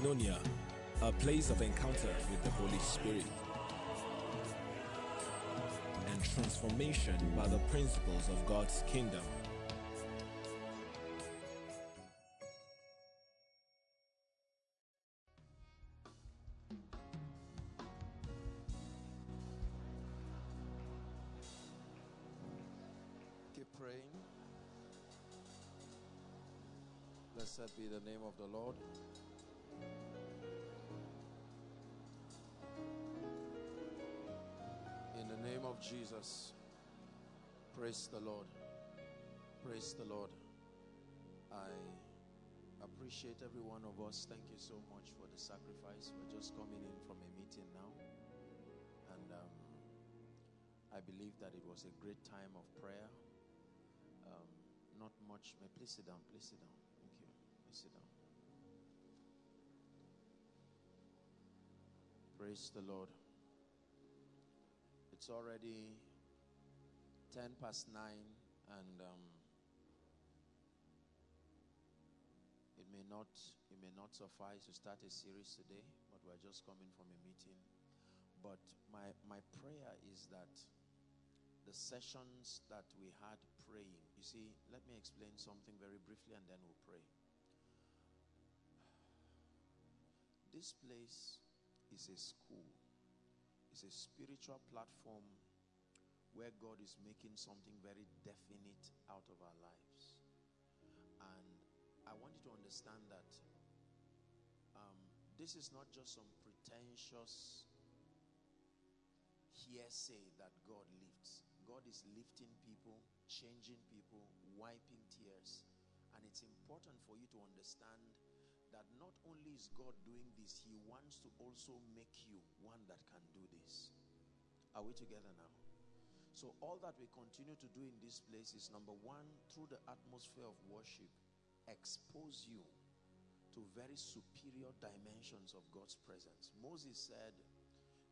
Koinonia, a place of encounter with the Holy Spirit and transformation by the principles of God's kingdom. Keep praying. Blessed be the name of the Lord. Praise the Lord. I appreciate every one of us. Thank you so much for the sacrifice. We're just coming in from a meeting now. And um, I believe that it was a great time of prayer. Um, not much. May please sit down. Please sit down. Thank you. Please sit down. Praise the Lord. It's already 10 past 9 and um, may not it may not suffice to start a series today but we're just coming from a meeting. But my my prayer is that the sessions that we had praying you see let me explain something very briefly and then we'll pray. This place is a school. It's a spiritual platform where God is making something very definite out of our lives. I want you to understand that um, this is not just some pretentious hearsay that God lifts. God is lifting people, changing people, wiping tears. And it's important for you to understand that not only is God doing this, He wants to also make you one that can do this. Are we together now? So, all that we continue to do in this place is number one, through the atmosphere of worship, expose you to very superior dimensions of God's presence. Moses said,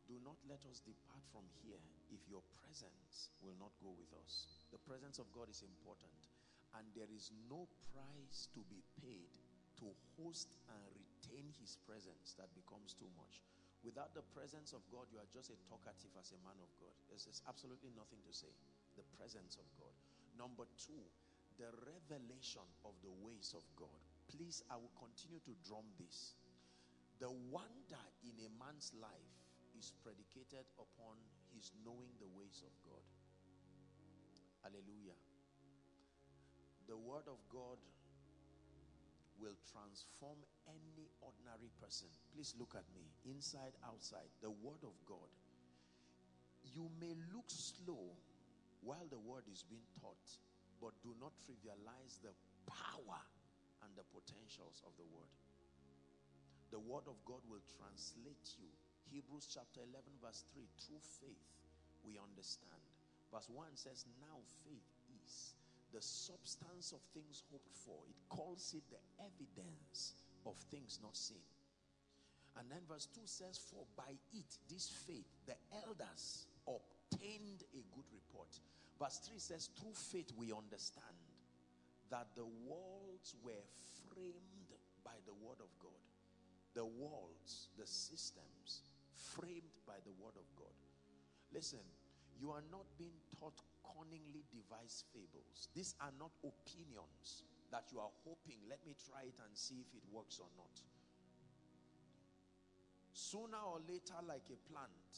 Do not let us depart from here if your presence will not go with us. The presence of God is important, and there is no price to be paid to host and retain his presence that becomes too much. Without the presence of God, you are just a talkative as a man of God. There's, absolutely nothing to say. The presence of God. Number two, the revelation of the ways of God. Please, I will continue to drum this. The wonder in a man's life is predicated upon his knowing the ways of God. Hallelujah. The word of God will transform any ordinary person. Please look at me, inside, outside. The Word of God. You may look slow while the Word is being taught, but do not trivialize the power and the potentials of the Word. The Word of God will translate you. Hebrews chapter 11, verse 3 through faith, we understand. Verse 1 says, Now faith is the substance of things hoped for. It calls it the evidence of things not seen. And then verse 2 says, For by it, this faith, the elders obtained a good report. Verse 3 says, Through faith we understand that the worlds were framed by the word of God. The worlds, the systems, framed by the word of God. Listen, you are not being taught cunningly devised fables. These are not opinions that you are hoping, let me try it and see if it works or not. Sooner or later, like a plant,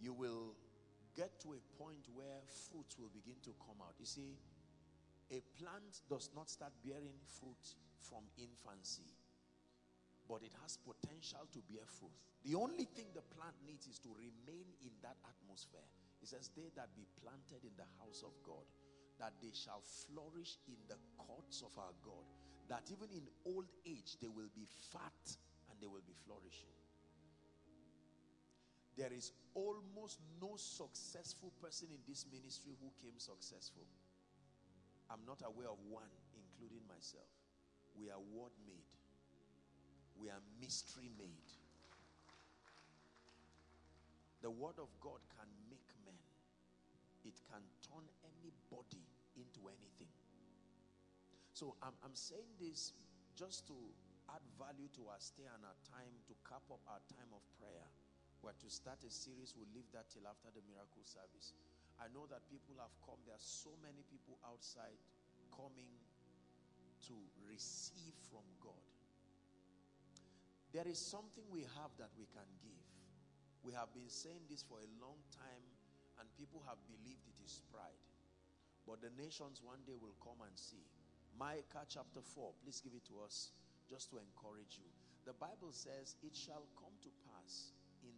you will get to a point where fruits will begin to come out. You see, a plant does not start bearing fruit from infancy, but it has potential to bear fruit. The only thing the plant needs is to remain in that atmosphere. It says, They that be planted in the house of God, that they shall flourish in the courts of our God, that even in old age they will be fat and they will be flourishing. There is almost no successful person in this ministry who came successful. I'm not aware of one, including myself. We are word made, we are mystery made. The word of God can make men. It can turn anybody into anything. So I'm, I'm saying this just to add value to our stay and our time to cap up our time of prayer, we're to start a series. We'll leave that till after the miracle service. I know that people have come. There are so many people outside coming to receive from God. There is something we have that we can give. We have been saying this for a long time and people have believed it is pride. But the nations one day will come and see. Micah chapter 4, please give it to us just to encourage you. The Bible says, It shall come to pass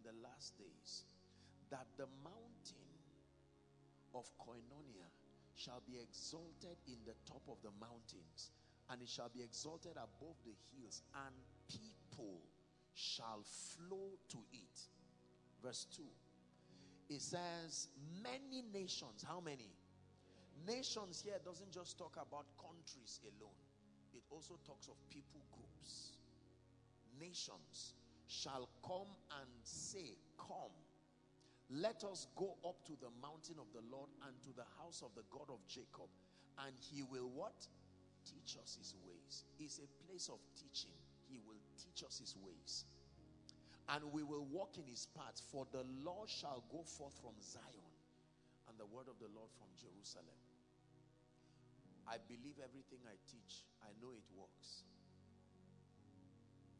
the last days that the mountain of Koinonia shall be exalted in the top of the mountains, and it shall be exalted above the hills, and people shall flow to it. Verse 2. It says, Many nations, how many? Nations here doesn't just talk about countries alone, it also talks of people groups. Nations shall come and say, Come, let us go up to the mountain of the Lord and to the house of the God of Jacob, and he will what? Teach us his ways. It's a place of teaching he will teach us his ways. And we will walk in his paths, for the law shall go forth from Zion, and the word of the Lord from Jerusalem. I believe everything I teach, I know it works.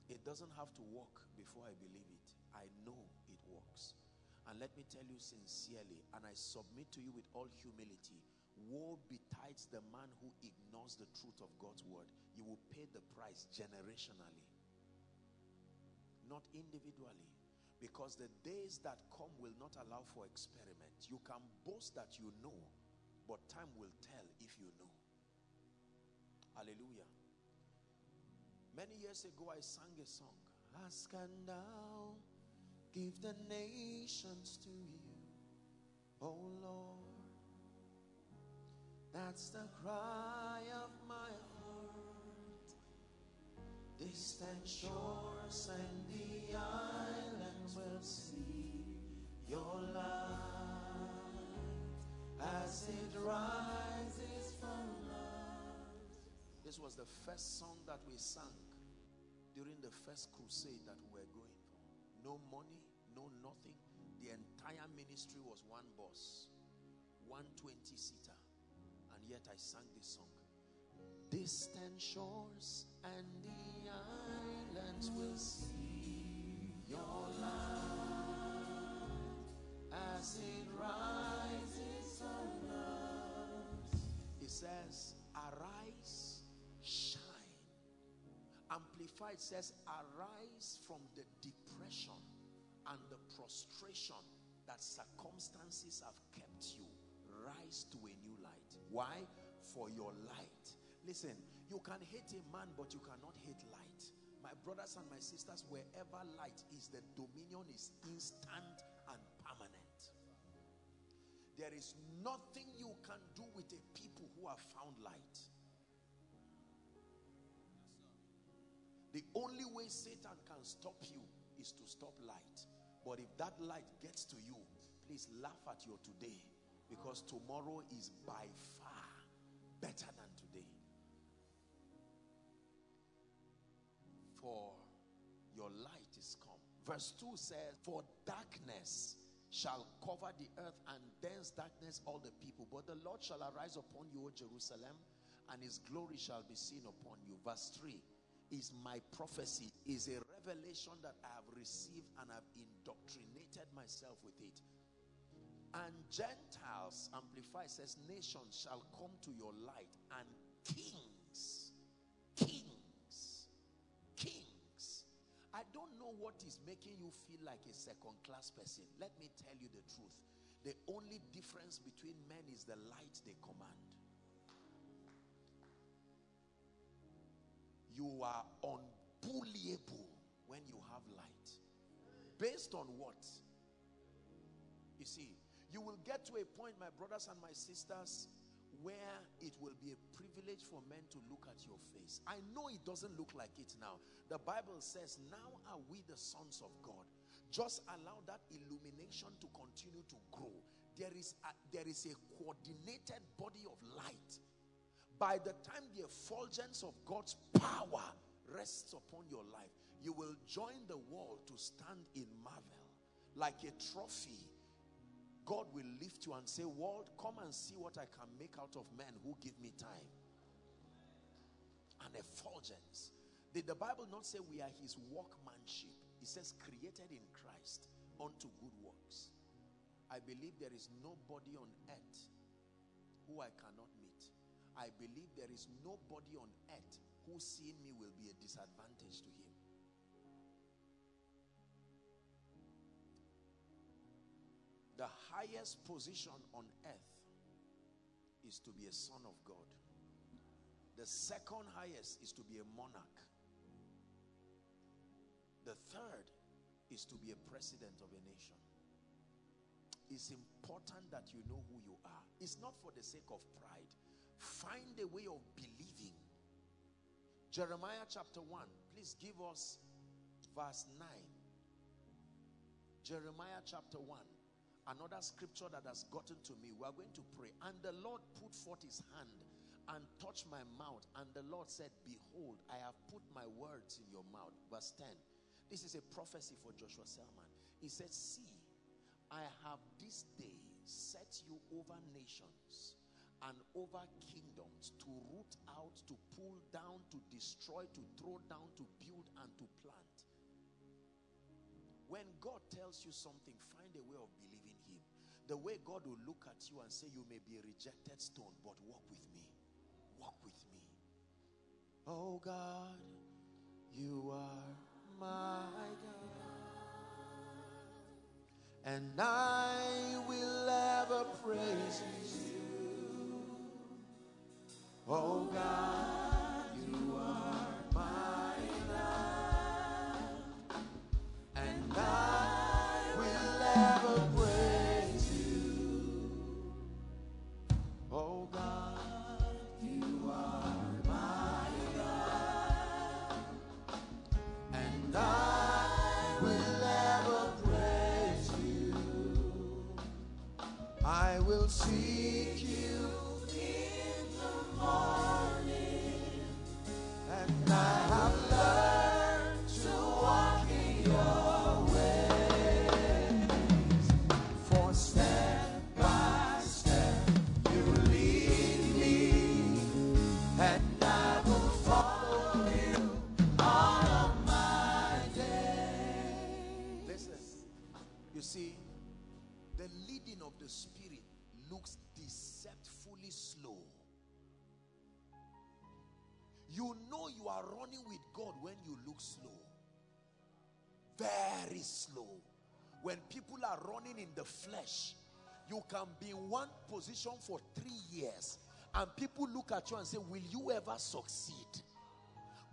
It doesn't have to work before I believe it. I know it works. And let me tell you sincerely, and I submit to you with all humility Woe betides the man who ignores the truth of God's word. You will pay the price generationally, not individually. Because the days that come will not allow for experiment. You can boast that you know, but time will tell if you know. Hallelujah. Many years ago, I sang a song. Ask and now give the nations to you, oh Lord. That's the cry of my heart. Distant shores and the islands will see your light as it rises from us. This was the first song that we sang during the first crusade that we were going for. No money, no nothing. The entire ministry was one bus, 120 seater And yet I sang this song. Distant shores and the islands will see Amplified says, Arise from the depression and the prostration that circumstances have kept you. Rise to a new light. Why? For your light. Listen, you can hate a man, but you cannot hate light. My brothers and my sisters, wherever light is, the dominion is instant and permanent. There is nothing you can do with a people who have found light. Only way Satan can stop you is to stop light. But if that light gets to you, please laugh at your today because tomorrow is by far better than today. For your light is come. Verse 2 says, For darkness shall cover the earth and dense darkness all the people. But the Lord shall arise upon you, O Jerusalem, and his glory shall be seen upon you. Verse 3 is my prophecy, is a revelation that I have received and I have indoctrinated myself with it. And Gentiles, Amplify says, nations shall come to your light, and kings, kings, kings. I don't know what is making you feel like a second class person. Let me tell you the truth. The only difference between men is the light they command. You are unbullyable when you have light. Based on what? You see, you will get to a point, my brothers and my sisters, where it will be a privilege for men to look at your face. I know it doesn't look like it now. The Bible says, Now are we the sons of God. Just allow that illumination to continue to grow. There is a, there is a coordinated body of light. By the time the effulgence of God's power rests upon your life, you will join the world to stand in marvel. Like a trophy, God will lift you and say, world, come and see what I can make out of men who give me time. An effulgence. Did the Bible not say we are his workmanship? It says created in Christ unto good works. I believe there is nobody on earth who I cannot meet. I believe there is nobody on earth who seeing me will be a disadvantage to him. The highest position on earth is to be a son of God. The second highest is to be a monarch. The third is to be a president of a nation. It's important that you know who you are. It's not for the sake of pride. Find a way of believing. Jeremiah chapter 1. Please give us verse 9. Jeremiah chapter 1. Another scripture that has gotten to me. We are going to pray. And the Lord put forth his hand and touched my mouth. And the Lord said, Behold, I have put my words in your mouth. Verse 10. This is a prophecy for Joshua Selman. He said, See, I have this day set you over nations and over kingdoms to root out, to pull down, to destroy, to throw down, to build, and to plant. When God tells you something, find a way of believing Him. The way God will look at you and say, You may be a rejected stone, but walk with me. Walk with me. Oh God, you are my God, and I When people are running in the flesh, you can be in one position for three years and people look at you and say, Will you ever succeed?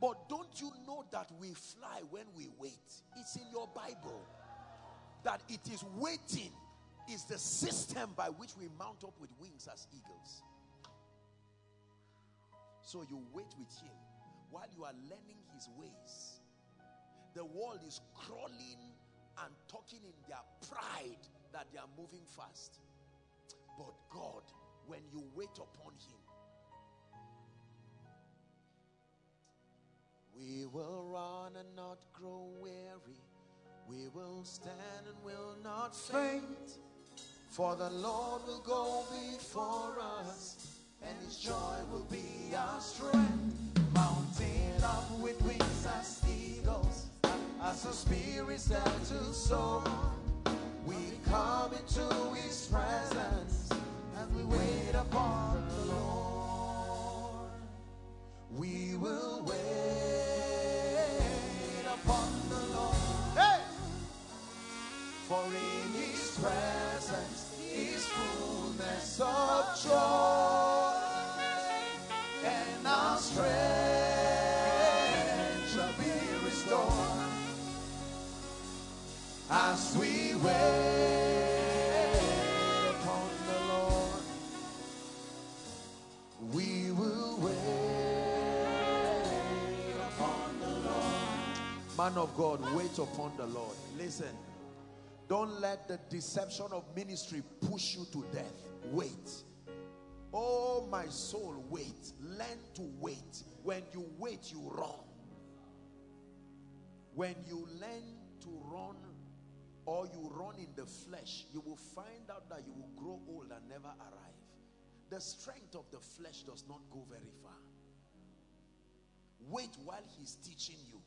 But don't you know that we fly when we wait? It's in your Bible that it is waiting is the system by which we mount up with wings as eagles. So you wait with him while you are learning his ways. The world is crawling and talking in their pride that they are moving fast. But God, when you wait upon him, we will run and not grow weary. We will stand and will not faint. For the Lord will go before us, and his joy will be our strength. Mounting up with wings as eagles, as the spirits dare to soar. We come into his presence, and we wait upon the Lord. We will wait upon the Lord. Hey! For in his presence is fullness of joy, Man of God, wait upon the Lord. Listen. Don't let the deception of ministry push you to death. Wait. Oh, my soul, wait. Learn to wait. When you wait, you run. When you learn to run or you run in the flesh, you will find out that you will grow old and never arrive. The strength of the flesh does not go very far. Wait while he's teaching you.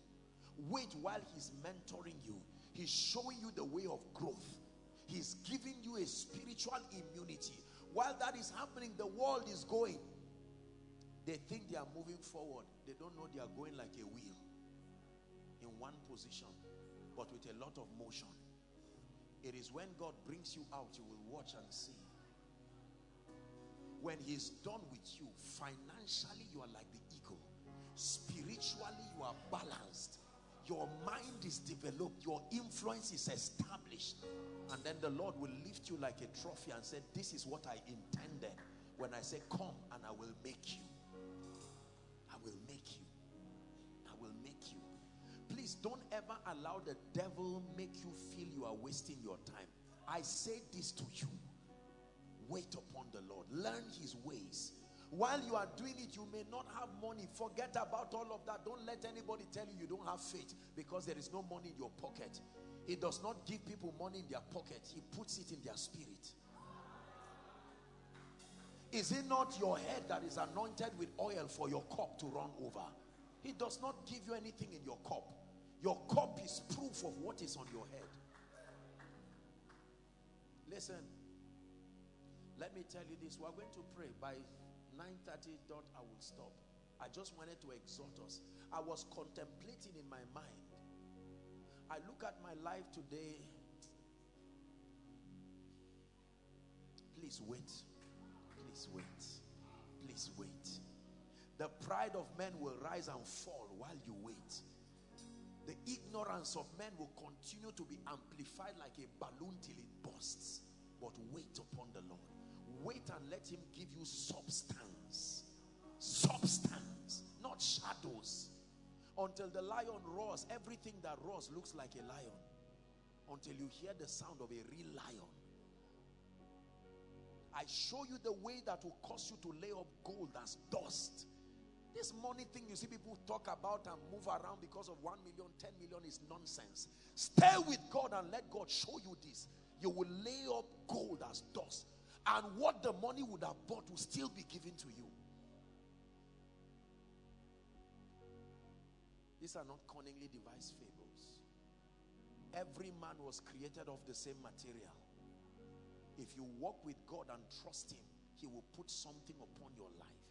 Wait while he's mentoring you. He's showing you the way of growth. He's giving you a spiritual immunity. While that is happening, the world is going. They think they are moving forward. They don't know they are going like a wheel in one position, but with a lot of motion. It is when God brings you out, you will watch and see. When He's done with you, financially, you are like the eagle. Spiritually, you are balanced. Your mind is developed. Your influence is established. And then the Lord will lift you like a trophy and say, This is what I intended when I say, Come and I will make you. I will make you. I will make you. Please don't ever allow the devil make you feel you are wasting your time. I say this to you. Wait upon the Lord. Learn his ways. While you are doing it, you may not have money. Forget about all of that. Don't let anybody tell you you don't have faith because there is no money in your pocket. He does not give people money in their pocket. He puts it in their spirit. Is it not your head that is anointed with oil for your cup to run over? He does not give you anything in your cup. Your cup is proof of what is on your head. Listen, let me tell you this. We're going to pray. By 9.30 dot, I will stop. I just wanted to exhort us. I was contemplating in my mind. I look at my life today. Please wait. Please wait. Please wait. The pride of men will rise and fall while you wait. The ignorance of men will continue to be amplified like a balloon till it bursts. But wait upon the Lord. Wait and let him give you substance. Substance, not shadows. Until the lion roars, everything that roars looks like a lion. Until you hear the sound of a real lion. I show you the way that will cause you to lay up gold as dust. This money thing you see people talk about and move around because of 1 million, 10 million is nonsense. Stay with God and let God show you this. You will lay up gold as dust and what the money would have bought will still be given to you. These are not cunningly devised fables. Every man was created of the same material. If you walk with God and trust Him, He will put something upon your life.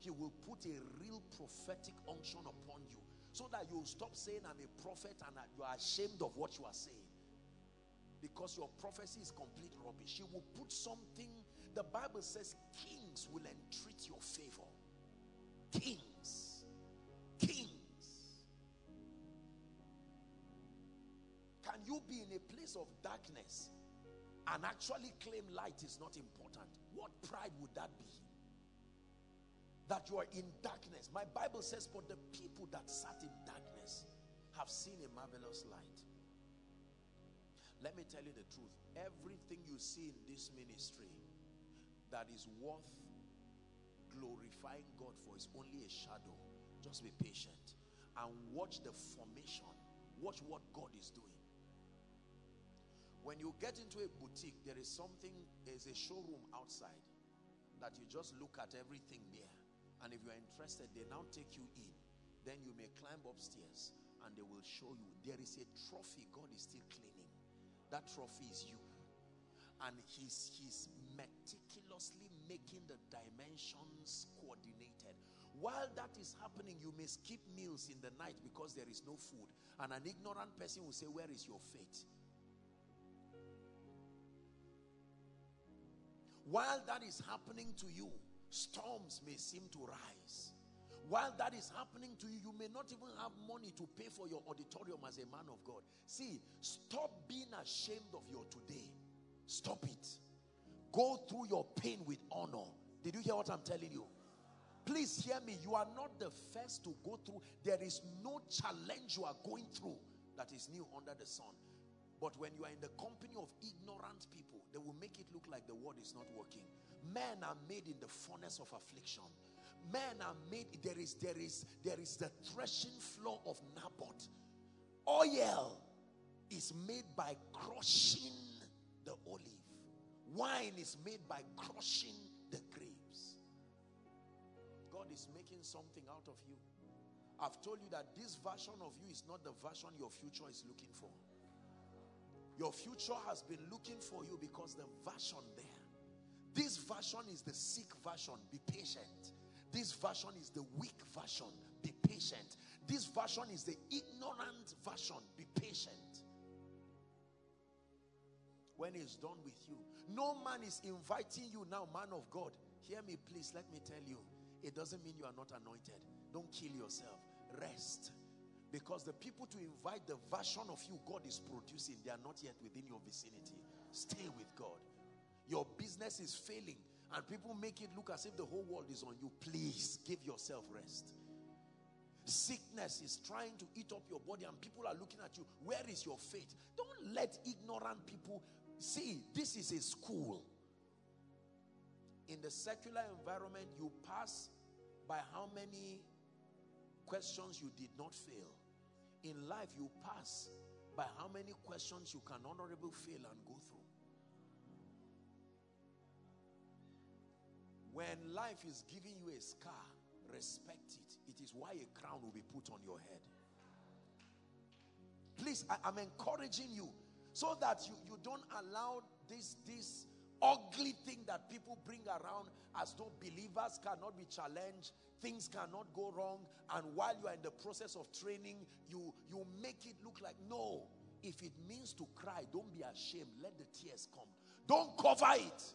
He will put a real prophetic unction upon you so that you'll stop saying, I'm a prophet and you are ashamed of what you are saying because your prophecy is complete rubbish. He will put something, the Bible says kings will entreat your favor. Kings. Kings. Can you be in a place of darkness and actually claim light is not important? What pride would that be? That you are in darkness. My Bible says, but the people that sat in darkness have seen a marvelous light. Let me tell you the truth. Everything you see in this ministry that is worth glorifying God for is only a shadow. Just be patient and watch the formation. Watch what God is doing. When you get into a boutique, there is something, there's a showroom outside that you just look at everything there. And if you're interested, they now take you in. Then you may climb upstairs and they will show you. There is a trophy God is still cleaning that trophy is you. And he's he's meticulously making the dimensions coordinated. While that is happening you may skip meals in the night because there is no food. And an ignorant person will say where is your faith? While that is happening to you storms may seem to rise while that is happening to you, you may not even have money to pay for your auditorium as a man of God. See, stop being ashamed of your today. Stop it. Go through your pain with honor. Did you hear what I'm telling you? Please hear me. You are not the first to go through. There is no challenge you are going through that is new under the sun. But when you are in the company of ignorant people, they will make it look like the word is not working. Men are made in the furnace of affliction men are made there is there is there is the threshing floor of naboth Oil is made by crushing the olive. Wine is made by crushing the grapes. God is making something out of you. I've told you that this version of you is not the version your future is looking for. Your future has been looking for you because the version there. This version is the sick version. Be patient. This version is the weak version. Be patient. This version is the ignorant version. Be patient. When he's done with you, no man is inviting you now, man of God. Hear me, please. Let me tell you, it doesn't mean you are not anointed. Don't kill yourself. Rest. Because the people to invite the version of you God is producing, they are not yet within your vicinity. Stay with God. Your business is failing and people make it look as if the whole world is on you. Please give yourself rest. Sickness is trying to eat up your body and people are looking at you. Where is your faith? Don't let ignorant people see this is a school. In the secular environment, you pass by how many questions you did not fail. In life, you pass by how many questions you can honorably fail and go through. When life is giving you a scar, respect it. It is why a crown will be put on your head. Please, I, am encouraging you so that you, you don't allow this, this ugly thing that people bring around as though believers cannot be challenged, things cannot go wrong, and while you are in the process of training, you, you make it look like, no, if it means to cry, don't be ashamed. Let the tears come. Don't cover it.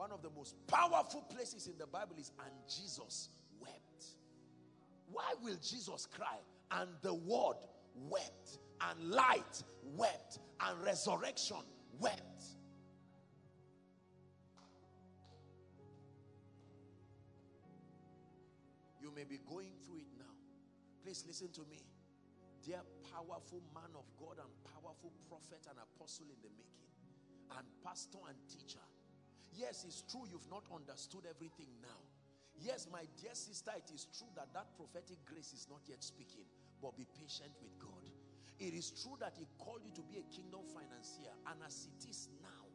One of the most powerful places in the Bible is, and Jesus wept. Why will Jesus cry? And the word wept, and light wept, and resurrection wept. You may be going through it now. Please listen to me. Dear powerful man of God and powerful prophet and apostle in the making, and pastor and teacher. Yes, it's true you've not understood everything now. Yes, my dear sister, it is true that that prophetic grace is not yet speaking, but be patient with God. It is true that He called you to be a kingdom financier, and as it is now,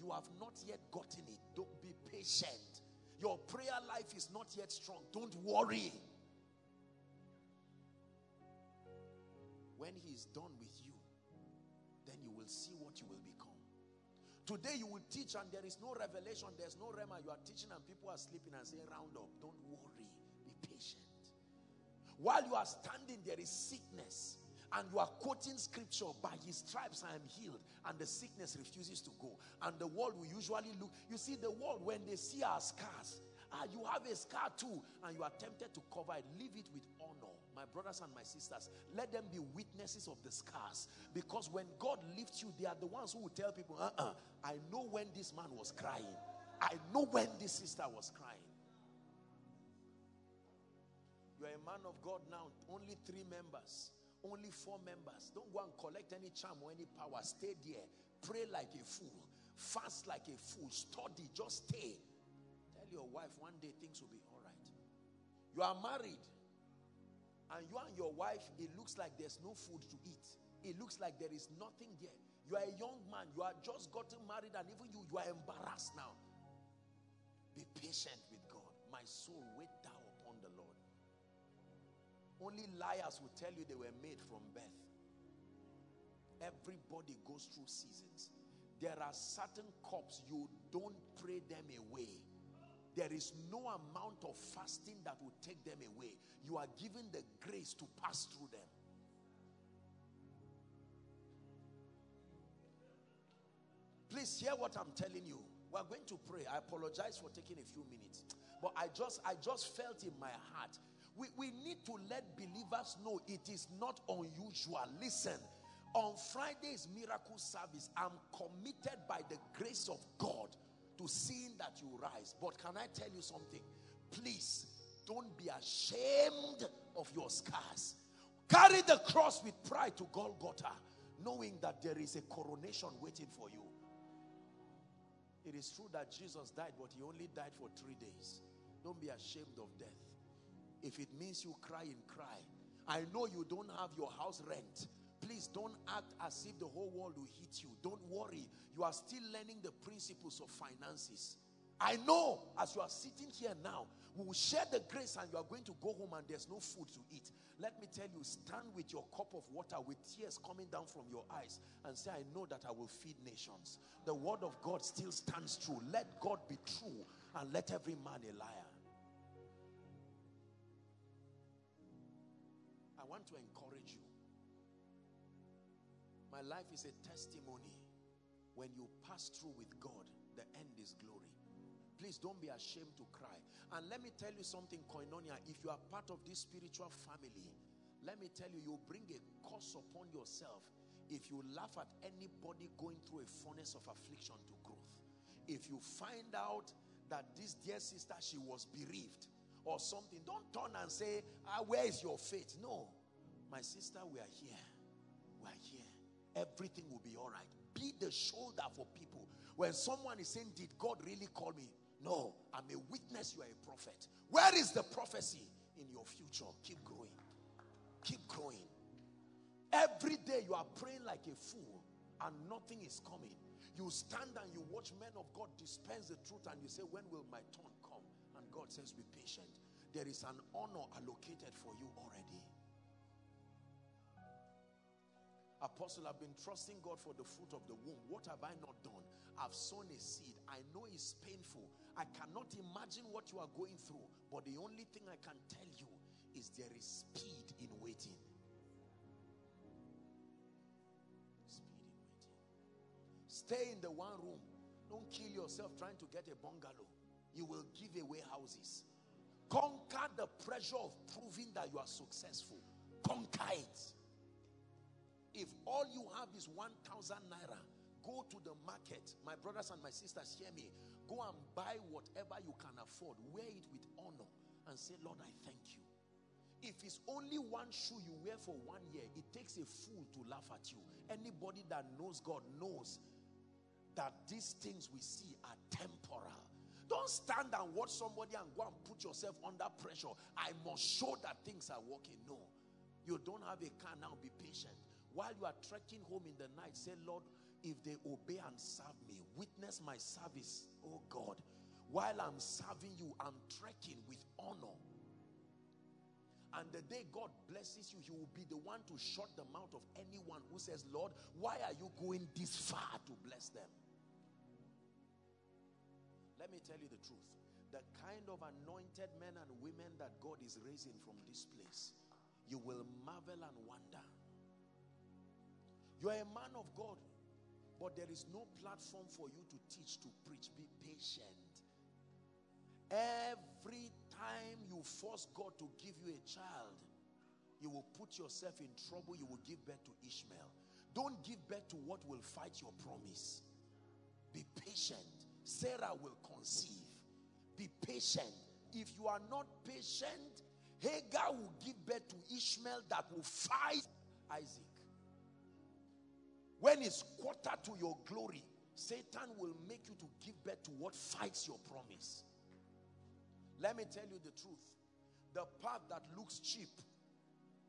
you have not yet gotten it. Don't be patient. Your prayer life is not yet strong. Don't worry. When He is done with you, then you will see what you will become. Today you will teach and there is no revelation, there's no rhema. You are teaching and people are sleeping and saying, Round up. Don't worry. Be patient. While you are standing, there is sickness and you are quoting scripture by his stripes I am healed and the sickness refuses to go and the world will usually look you see the world when they see our scars ah you have a scar too and you are tempted to cover it leave it with my brothers and my sisters let them be witnesses of the scars because when God lifts you they are the ones who will tell people uh-uh I know when this man was crying I know when this sister was crying you are a man of God now only three members only four members. Don't go and collect any charm or any power. Stay there. Pray like a fool. Fast like a fool. Study. Just stay. Tell your wife one day things will be all right. You are married. And you and your wife, it looks like there's no food to eat. It looks like there is nothing there. You are a young man. You are just gotten married and even you, you are embarrassed now. Be patient with God. My soul, wait thou upon the Lord. Only liars will tell you they were made from birth. Everybody goes through seasons. There are certain cups you don't pray them away. There is no amount of fasting that will take them away. You are given the grace to pass through them. Please hear what I'm telling you. We're going to pray. I apologize for taking a few minutes. But I just I just felt in my heart we, we need to let believers know it is not unusual. Listen, on Friday's miracle service, I'm committed by the grace of God to seeing that you rise. But can I tell you something? Please don't be ashamed of your scars. Carry the cross with pride to Golgotha, knowing that there is a coronation waiting for you. It is true that Jesus died, but he only died for three days. Don't be ashamed of death. If it means you cry and cry. I know you don't have your house rent. Please don't act as if the whole world will hit you. Don't worry. You are still learning the principles of finances. I know as you are sitting here now, we will share the grace and you are going to go home and there's no food to eat. Let me tell you, stand with your cup of water with tears coming down from your eyes and say, I know that I will feed nations. The word of God still stands true. Let God be true and let every man a liar. I want to encourage. My life is a testimony. When you pass through with God, the end is glory. Please don't be ashamed to cry. And let me tell you something, Koinonia. If you are part of this spiritual family, let me tell you, you bring a curse upon yourself if you laugh at anybody going through a furnace of affliction to growth. If you find out that this dear sister, she was bereaved or something, don't turn and say, ah, where is your faith? No. My sister, we are here. We are here. Everything will be all right. Be the shoulder for people. When someone is saying, did God really call me? No, I'm a witness you are a prophet. Where is the prophecy? In your future. Keep growing. Keep growing. Every day you are praying like a fool and nothing is coming. You stand and you watch men of God dispense the truth and you say, when will my turn come? And God says, be patient. There is an honor allocated for you already. Apostle, I've been trusting God for the fruit of the womb. What have I not done? I've sown a seed. I know it's painful. I cannot imagine what you are going through. But the only thing I can tell you is there is speed in waiting. Speed in waiting. Stay in the one room. Don't kill yourself trying to get a bungalow. You will give away houses. Conquer the pressure of proving that you are successful. Conquer it. If all you have is 1,000 naira, go to the market. My brothers and my sisters, hear me. Go and buy whatever you can afford. Wear it with honor and say, Lord, I thank you. If it's only one shoe you wear for one year, it takes a fool to laugh at you. Anybody that knows God knows that these things we see are temporal. Don't stand and watch somebody and go and put yourself under pressure. I must show that things are working. No. You don't have a car now, be patient. While you are trekking home in the night, say, Lord, if they obey and serve me, witness my service, oh God. While I'm serving you, I'm trekking with honor. And the day God blesses you, he will be the one to shut the mouth of anyone who says, Lord, why are you going this far to bless them? Let me tell you the truth. The kind of anointed men and women that God is raising from this place, you will marvel and wonder. You are a man of God, but there is no platform for you to teach, to preach. Be patient. Every time you force God to give you a child, you will put yourself in trouble. You will give birth to Ishmael. Don't give birth to what will fight your promise. Be patient. Sarah will conceive. Be patient. If you are not patient, Hagar will give birth to Ishmael that will fight Isaac. When it's quarter to your glory, Satan will make you to give birth to what fights your promise. Let me tell you the truth. The path that looks cheap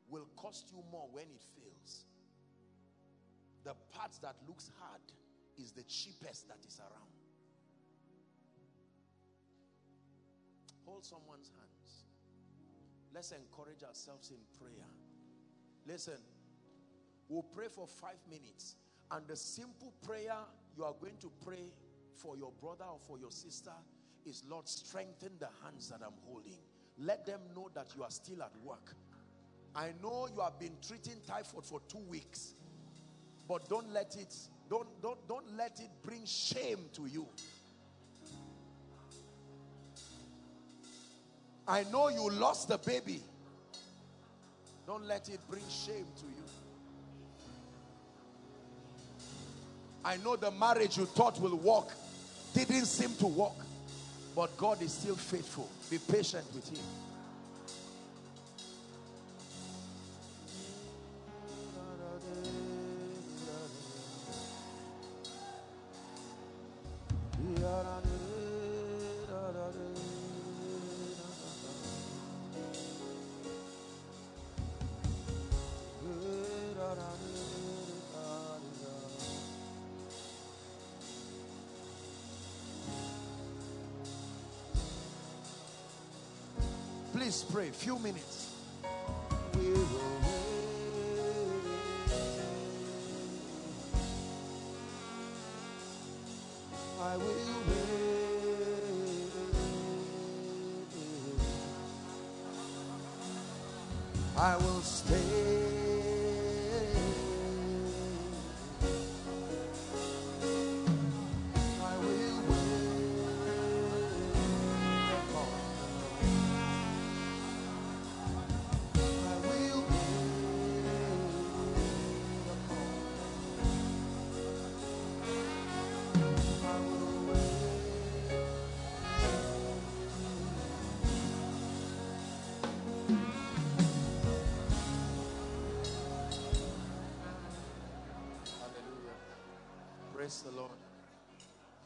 will cost you more when it fails. The path that looks hard is the cheapest that is around. Hold someone's hands. Let's encourage ourselves in prayer. Listen, we'll pray for five minutes. And the simple prayer you are going to pray for your brother or for your sister is, Lord, strengthen the hands that I'm holding. Let them know that you are still at work. I know you have been treating typhoid for two weeks, but don't let it, don't, don't, don't let it bring shame to you. I know you lost the baby. Don't let it bring shame to you. I know the marriage you thought will work didn't seem to work. But God is still faithful. Be patient with him. Pray. Few minutes. I will wait. I will stay.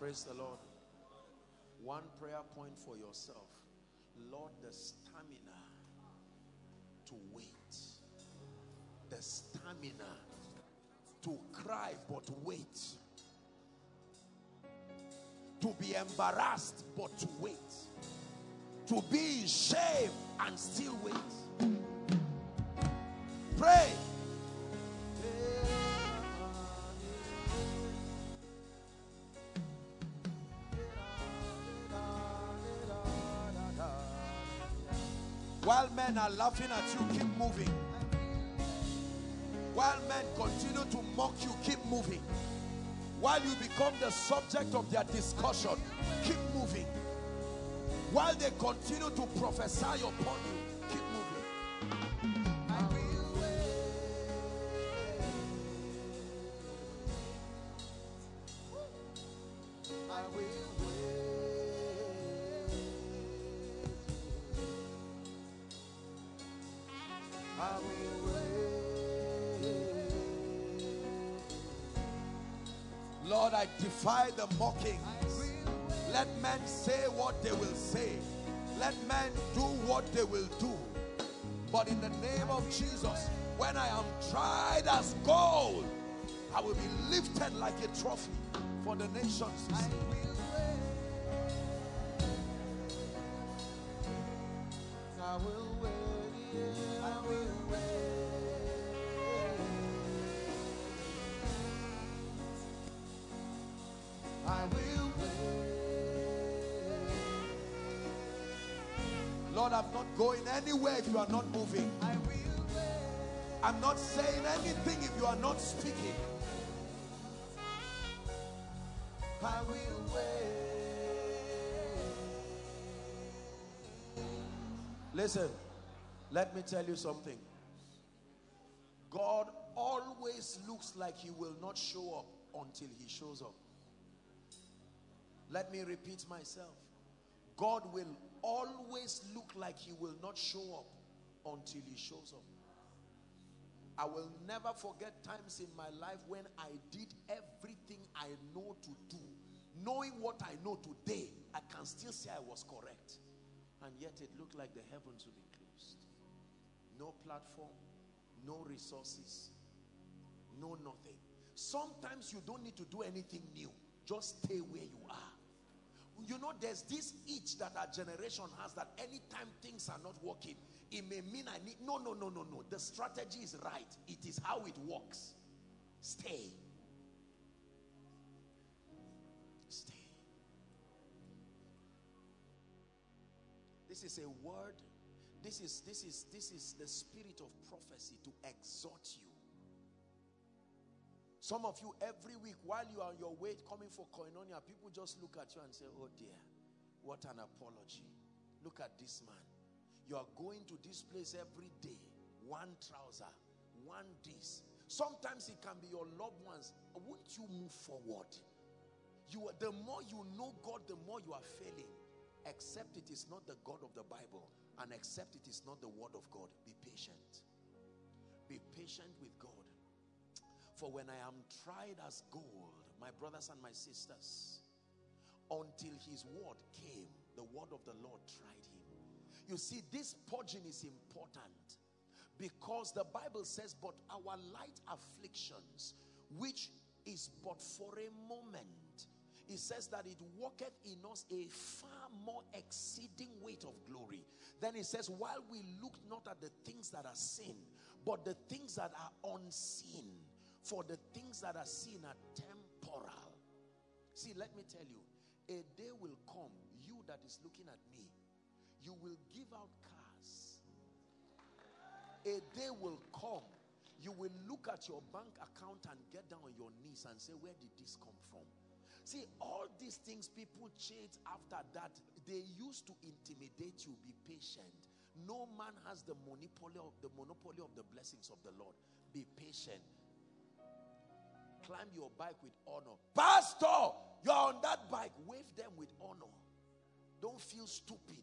Praise the Lord. One prayer point for yourself. Lord, the stamina to wait. The stamina to cry but wait. To be embarrassed but to wait. To be in shame and still wait. Pray. While men are laughing at you, keep moving. While men continue to mock you, keep moving. While you become the subject of their discussion, keep moving. While they continue to prophesy upon you, Jesus, when I am tried as gold, I will be lifted like a trophy for the nations. I will wait. I will wait. I will wait. Lord, I'm not going anywhere if you are not moving. I'm not saying anything if you are not speaking. I will wait. Listen, let me tell you something. God always looks like he will not show up until he shows up. Let me repeat myself. God will always look like he will not show up until he shows up. I will never forget times in my life when I did everything I know to do. Knowing what I know today, I can still say I was correct. And yet it looked like the heavens would be closed. No platform, no resources, no nothing. Sometimes you don't need to do anything new. Just stay where you are. You know, there's this itch that our generation has that anytime things are not working, it may mean I need. No, no, no, no, no. The strategy is right. It is how it works. Stay. Stay. This is a word. This is this is this is the spirit of prophecy to exhort you. Some of you every week while you are on your way coming for koinonia, people just look at you and say, "Oh dear, what an apology! Look at this man. You are going to this place every day. One trouser, one this. Sometimes it can be your loved ones. Won't you move forward? You are, the more you know God, the more you are failing. Except it is not the God of the Bible, and except it is not the word of God. Be patient. Be patient with God. For when I am tried as gold, my brothers and my sisters, until his word came, the word of the Lord tried him. You see, this purging is important because the Bible says, But our light afflictions, which is but for a moment, it says that it worketh in us a far more exceeding weight of glory. Then it says, while we look not at the things that are seen, but the things that are unseen. For the things that are seen are temporal. See, let me tell you, a day will come, you that is looking at me, you will give out cars. A day will come, you will look at your bank account and get down on your knees and say, Where did this come from? See, all these things people chase after that, they used to intimidate you. Be patient. No man has the monopoly of the monopoly of the blessings of the Lord. Be patient. Climb your bike with honor. Pastor, you're on that bike. Wave them with honor. Don't feel stupid.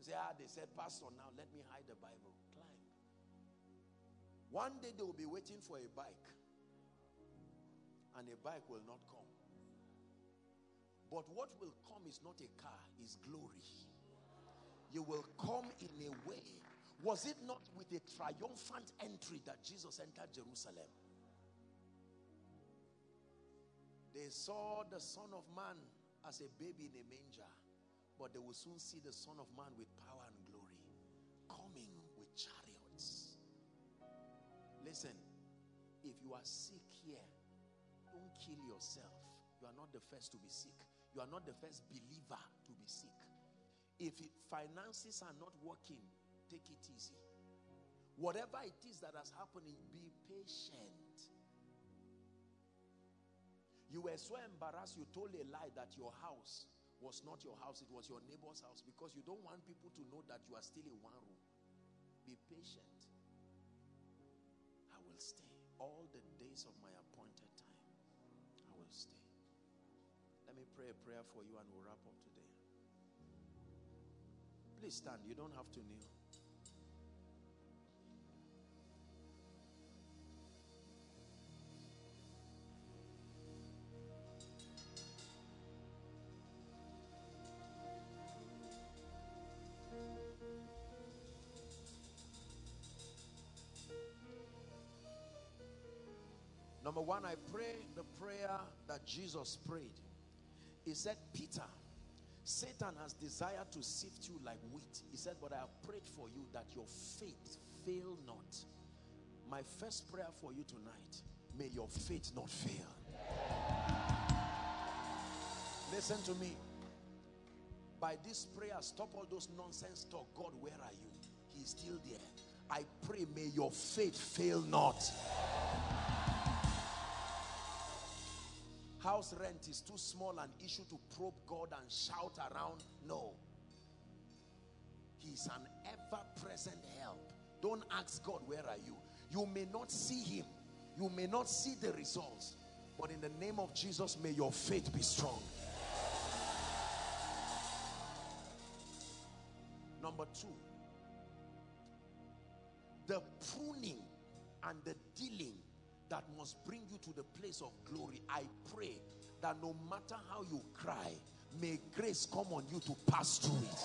Say, ah, they said, Pastor, now let me hide the Bible. Climb. One day they will be waiting for a bike, and a bike will not come. But what will come is not a car, is glory. You will come in a way. Was it not with a triumphant entry that Jesus entered Jerusalem? They saw the Son of Man as a baby in a manger, but they will soon see the Son of Man with power and glory coming with chariots. Listen, if you are sick here, don't kill yourself. You are not the first to be sick. You are not the first believer to be sick. If it, finances are not working, take it easy. Whatever it is that has happened, be patient. You were so embarrassed, you told a lie that your house was not your house, it was your neighbor's house because you don't want people to know that you are still in one room. Be patient. I will stay all the days of my appointed time. I will stay. Let me pray a prayer for you and we'll wrap up today. Please stand. You don't have to kneel. Number one, I pray the prayer that Jesus prayed. He said, Peter, Satan has desired to sift you like wheat. He said, but I have prayed for you that your faith fail not. My first prayer for you tonight, may your faith not fail. Listen to me. By this prayer, stop all those nonsense talk. God, where are you? He's still there. I pray, may your faith fail not. House rent is too small an issue to probe God and shout around. No. He's an ever-present help. Don't ask God, where are you? You may not see him. You may not see the results. But in the name of Jesus, may your faith be strong. Number two, the pruning and the dealing that must bring you to the place of glory. I pray that no matter how you cry, may grace come on you to pass through it.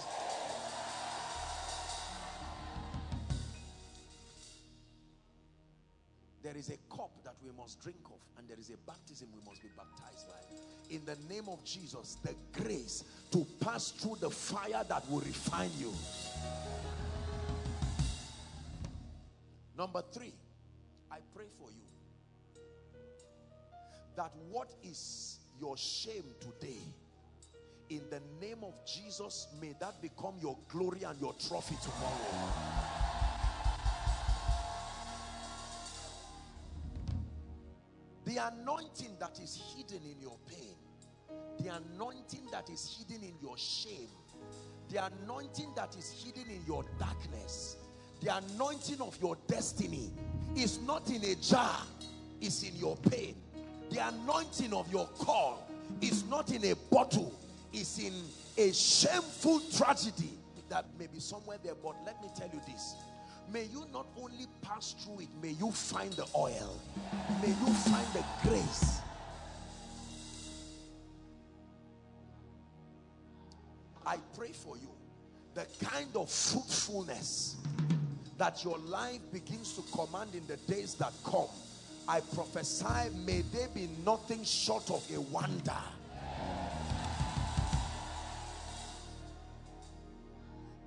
There is a cup that we must drink of, and there is a baptism we must be baptized by. In the name of Jesus, the grace to pass through the fire that will refine you. Number three, I pray for you that what is your shame today in the name of Jesus may that become your glory and your trophy tomorrow. The anointing that is hidden in your pain the anointing that is hidden in your shame the anointing that is hidden in your darkness the anointing of your destiny is not in a jar it's in your pain the anointing of your call is not in a bottle, it's in a shameful tragedy that may be somewhere there. But let me tell you this may you not only pass through it, may you find the oil, may you find the grace. I pray for you the kind of fruitfulness that your life begins to command in the days that come I prophesy, may they be nothing short of a wonder.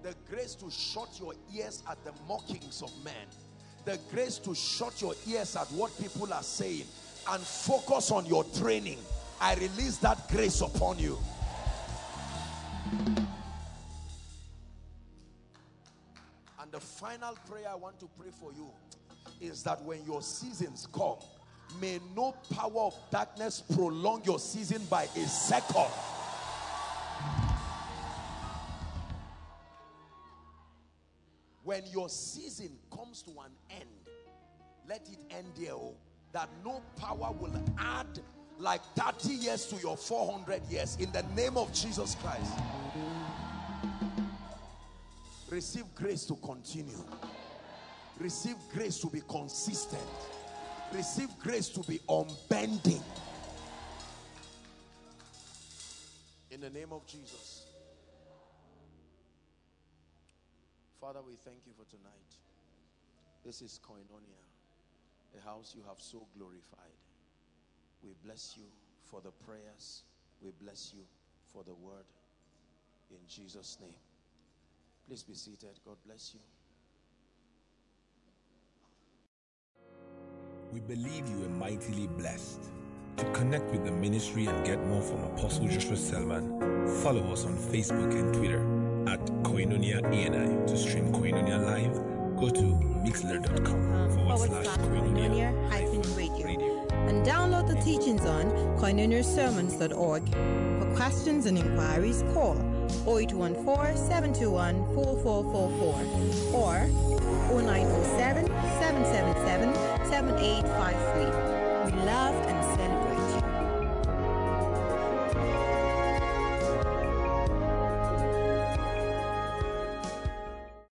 The grace to shut your ears at the mockings of men. The grace to shut your ears at what people are saying and focus on your training. I release that grace upon you. And the final prayer I want to pray for you is that when your seasons come, may no power of darkness prolong your season by a second. When your season comes to an end, let it end there. Oh, that no power will add like 30 years to your 400 years in the name of Jesus Christ. Receive grace to continue. Receive grace to be consistent. Receive grace to be unbending. In the name of Jesus. Father, we thank you for tonight. This is Koinonia, a house you have so glorified. We bless you for the prayers. We bless you for the word. In Jesus' name. Please be seated. God bless you. We believe you are mightily blessed. To connect with the ministry and get more from Apostle Joshua Selman, follow us on Facebook and Twitter at Koinonia ENI. To stream Koinonia live, go to mixlr.com um, forward slash Koinonia radio. And download the teachings on koinoniasermons.org. For questions and inquiries, call 0814 721 4444 or 0907 777 7853. We love